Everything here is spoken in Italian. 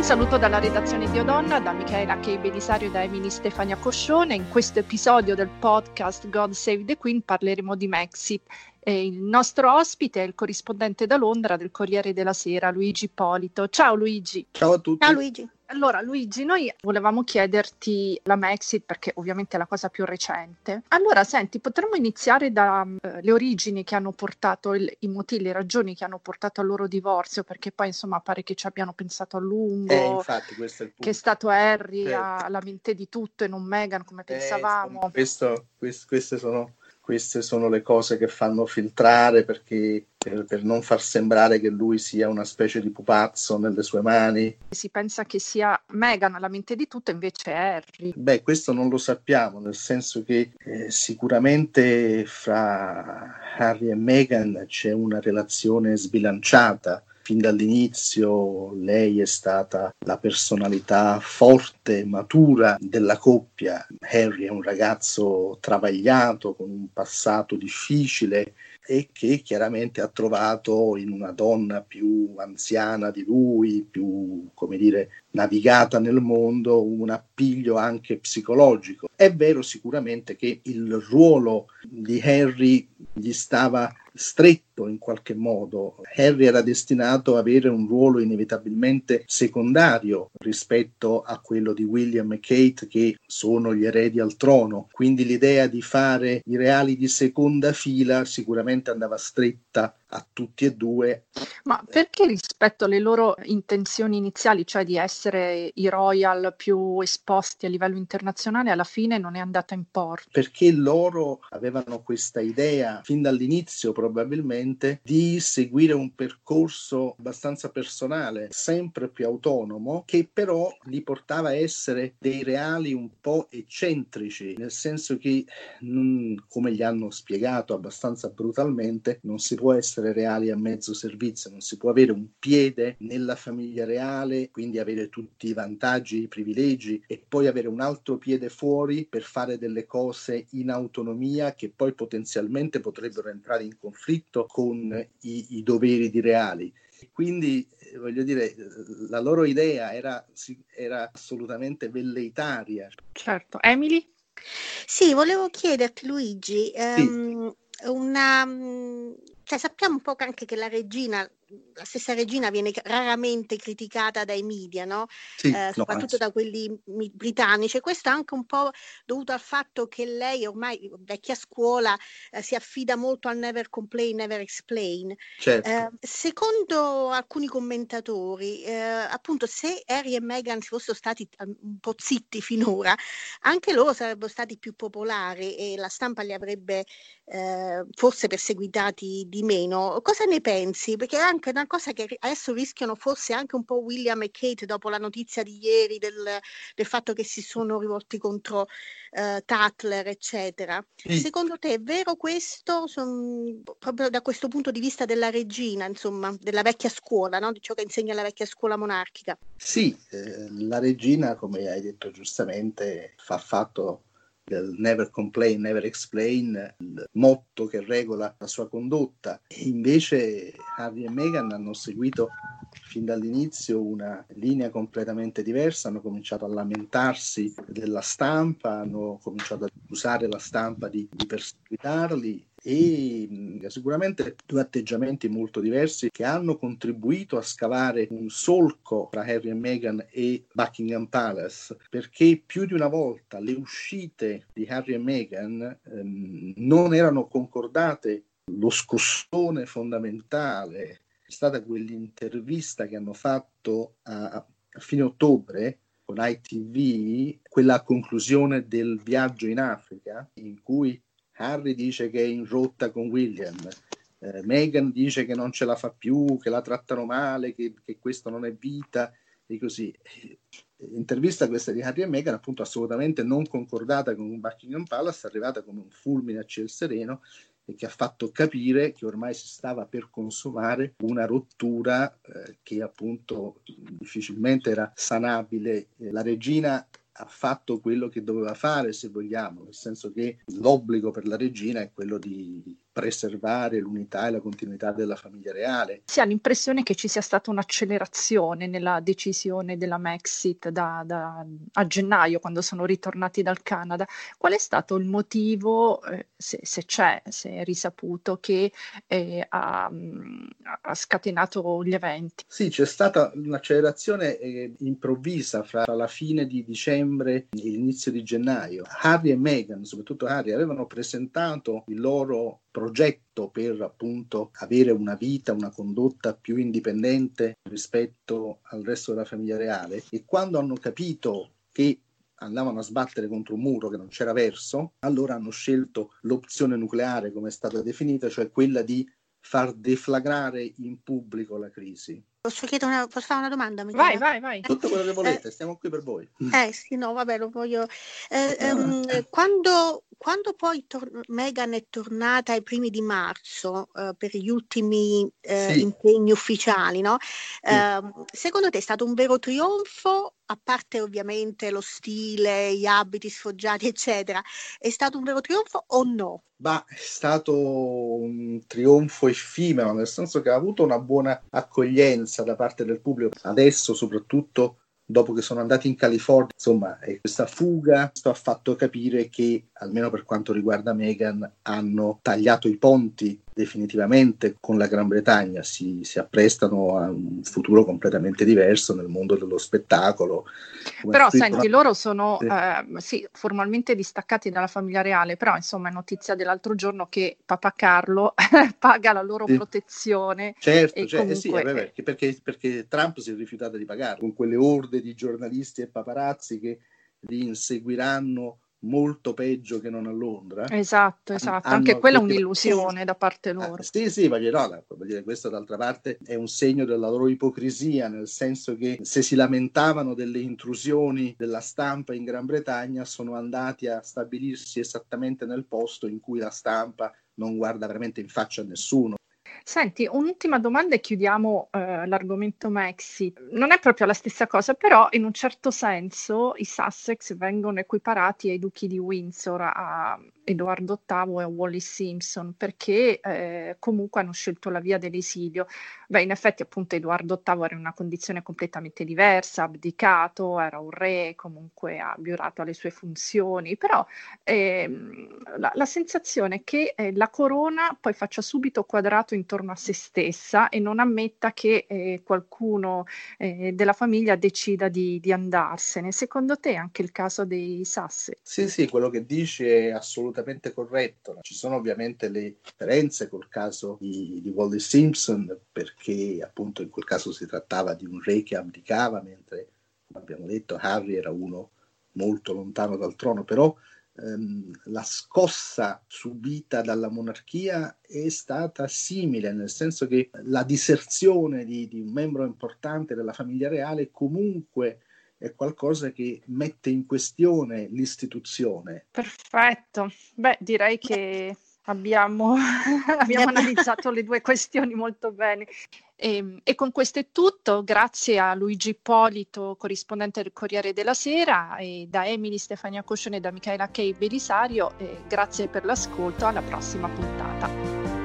Un saluto dalla redazione di Odonna, da Michaela Kei Belisario e da Emily Stefania Coscione. In questo episodio del podcast God Save the Queen parleremo di Maxit. E il nostro ospite è il corrispondente da Londra del Corriere della Sera, Luigi Polito. Ciao Luigi. Ciao a tutti. Ciao Luigi. Allora, Luigi, noi volevamo chiederti la Maxit perché ovviamente è la cosa più recente. Allora, senti, potremmo iniziare dalle uh, origini che hanno portato, il, i motivi, le ragioni che hanno portato al loro divorzio, perché poi insomma pare che ci abbiano pensato a lungo, eh, infatti, questo è il punto. che è stato Harry certo. alla mente di tutto e non Meghan come eh, pensavamo. Questo, questo, queste sono queste sono le cose che fanno filtrare perché, per, per, non far sembrare che lui sia una specie di pupazzo nelle sue mani. Si pensa che sia Meghan alla mente di tutto, invece è Harry. Beh, questo non lo sappiamo, nel senso che eh, sicuramente fra Harry e Meghan c'è una relazione sbilanciata fin dall'inizio lei è stata la personalità forte, matura della coppia. Harry è un ragazzo travagliato, con un passato difficile e che chiaramente ha trovato in una donna più anziana di lui, più, come dire, navigata nel mondo, un appiglio anche psicologico. È vero sicuramente che il ruolo di Harry gli stava stretto in qualche modo. Harry era destinato ad avere un ruolo inevitabilmente secondario rispetto a quello di William e Kate che sono gli eredi al trono, quindi l'idea di fare i reali di seconda fila sicuramente andava stretta a tutti e due. Ma perché rispetto alle loro intenzioni iniziali, cioè di essere i royal più esposti a livello internazionale, alla fine non è andata in porto? Perché loro avevano questa idea fin dall'inizio probabilmente di seguire un percorso abbastanza personale, sempre più autonomo, che però li portava a essere dei reali un po' eccentrici, nel senso che, come gli hanno spiegato abbastanza brutalmente, non si può essere essere reali a mezzo servizio, non si può avere un piede nella famiglia reale, quindi avere tutti i vantaggi, i privilegi e poi avere un altro piede fuori per fare delle cose in autonomia che poi potenzialmente potrebbero entrare in conflitto con i, i doveri di reali. Quindi eh, voglio dire, la loro idea era, era assolutamente velleitaria. Certo, Emily? Sì, volevo chiederti Luigi, sì. um, una, cioè, sappiamo un po' anche che la regina la stessa regina viene raramente criticata dai media, no? Sì, eh, soprattutto da quelli britannici. questo è anche un po' dovuto al fatto che lei, ormai vecchia scuola, eh, si affida molto al never complain, never explain. Certo. Eh, secondo alcuni commentatori, eh, appunto, se Harry e Meghan si fossero stati ehm, un po' zitti finora, anche loro sarebbero stati più popolari e la stampa li avrebbe eh, forse perseguitati di meno. Cosa ne pensi? Perché anche anche una cosa che adesso rischiano forse anche un po' William e Kate dopo la notizia di ieri del, del fatto che si sono rivolti contro uh, Tatler, eccetera. Sì. Secondo te è vero questo, son, proprio da questo punto di vista della regina, insomma, della vecchia scuola, no? di ciò che insegna la vecchia scuola monarchica? Sì, eh, la regina, come hai detto giustamente, fa fatto del never complain, never explain, il motto che regola la sua condotta. E invece Harry e Meghan hanno seguito fin dall'inizio una linea completamente diversa, hanno cominciato a lamentarsi della stampa, hanno cominciato a usare la stampa di, di perseguitarli e sicuramente due atteggiamenti molto diversi che hanno contribuito a scavare un solco tra Harry e Meghan e Buckingham Palace perché più di una volta le uscite di Harry e Meghan ehm, non erano concordate. Lo scossone fondamentale è stata quell'intervista che hanno fatto a, a fine ottobre con ITV, quella conclusione del viaggio in Africa in cui Harry dice che è in rotta con William, eh, Meghan dice che non ce la fa più, che la trattano male, che, che questo non è vita e così. Intervista questa di Harry e Meghan, appunto assolutamente non concordata con Buckingham Palace, arrivata come un fulmine a ciel sereno e che ha fatto capire che ormai si stava per consumare una rottura eh, che appunto difficilmente era sanabile. la regina ha fatto quello che doveva fare, se vogliamo, nel senso che l'obbligo per la regina è quello di preservare l'unità e la continuità della famiglia reale. Si ha l'impressione che ci sia stata un'accelerazione nella decisione della Mexit da, da, a gennaio, quando sono ritornati dal Canada. Qual è stato il motivo, eh, se, se, c'è, se è risaputo, che eh, ha, ha, scatenato gli eventi? Sì, c'è stata un'accelerazione eh, improvvisa fra la fine di dicembre e l'inizio di gennaio. Harry e Meghan, soprattutto Harry, avevano presentato il loro progetto per appunto avere una vita, una condotta più indipendente rispetto al resto della famiglia reale. E quando hanno capito che andavano a sbattere contro un muro che non c'era verso, allora hanno scelto l'opzione nucleare come è stata definita, cioè quella di far deflagrare in pubblico la crisi. Posso chiedere una, posso fare una domanda? Vai, vai, vai. Tutto quello che volete, eh, stiamo qui per voi. Eh sì, no, vabbè, lo voglio. Eh, ehm, quando, quando, poi tor- Meghan è tornata ai primi di marzo eh, per gli ultimi eh, sì. impegni ufficiali, no? Sì. Ehm, secondo te è stato un vero trionfo a parte ovviamente lo stile, gli abiti sfoggiati, eccetera, è stato un vero trionfo o no? Ma è stato un trionfo effimero, nel senso che ha avuto una buona accoglienza da parte del pubblico. Adesso, soprattutto dopo che sono andati in California, insomma, questa fuga ha fatto capire che, almeno per quanto riguarda Meghan, hanno tagliato i ponti definitivamente con la Gran Bretagna, si, si apprestano a un futuro completamente diverso nel mondo dello spettacolo. Però senti, loro sono. Eh, sì, formalmente distaccati dalla famiglia reale, però insomma è notizia dell'altro giorno che Papa Carlo paga la loro sì. protezione. Certo, cioè, comunque... eh sì, perché, perché, perché Trump si è rifiutato di pagarlo, con quelle orde di giornalisti e paparazzi che li inseguiranno molto peggio che non a Londra. Esatto, esatto. Hanno, Anche quella è un'illusione da parte loro. Eh, sì, sì, ma no, dire, questo d'altra parte è un segno della loro ipocrisia, nel senso che se si lamentavano delle intrusioni della stampa in Gran Bretagna, sono andati a stabilirsi esattamente nel posto in cui la stampa non guarda veramente in faccia a nessuno. Senti, un'ultima domanda e chiudiamo eh, l'argomento Maxi. Non è proprio la stessa cosa, però in un certo senso i Sussex vengono equiparati ai duchi di Windsor, a Edoardo VIII e a Wally Simpson, perché eh, comunque hanno scelto la via dell'esilio. Beh, in effetti appunto Edoardo VIII era in una condizione completamente diversa, abdicato, era un re, comunque ha violato le sue funzioni, però ehm, la, la, sensazione è che eh, la corona poi faccia subito quadrato in intorno a se stessa e non ammetta che eh, qualcuno eh, della famiglia decida di, di, andarsene. Secondo te anche il caso dei Sasse? Sì, sì, quello che dici è assolutamente corretto. Ci sono ovviamente le differenze col caso di, di Wally Simpson, perché appunto in quel caso si trattava di un re che abdicava, mentre, come abbiamo detto, Harry era uno molto lontano dal trono, però ehm, la scossa subita dalla monarchia è stata simile, nel senso che la diserzione di, di un membro importante della famiglia reale comunque è qualcosa che mette in questione l'istituzione. Perfetto, beh direi che abbiamo, abbiamo analizzato le due questioni molto bene. E, ehm, e, con questo è tutto, grazie a Luigi Ippolito, corrispondente del Corriere della Sera, e da Emily Stefania Coscione e da Michaela Kei Belisario, grazie per l'ascolto, alla prossima puntata.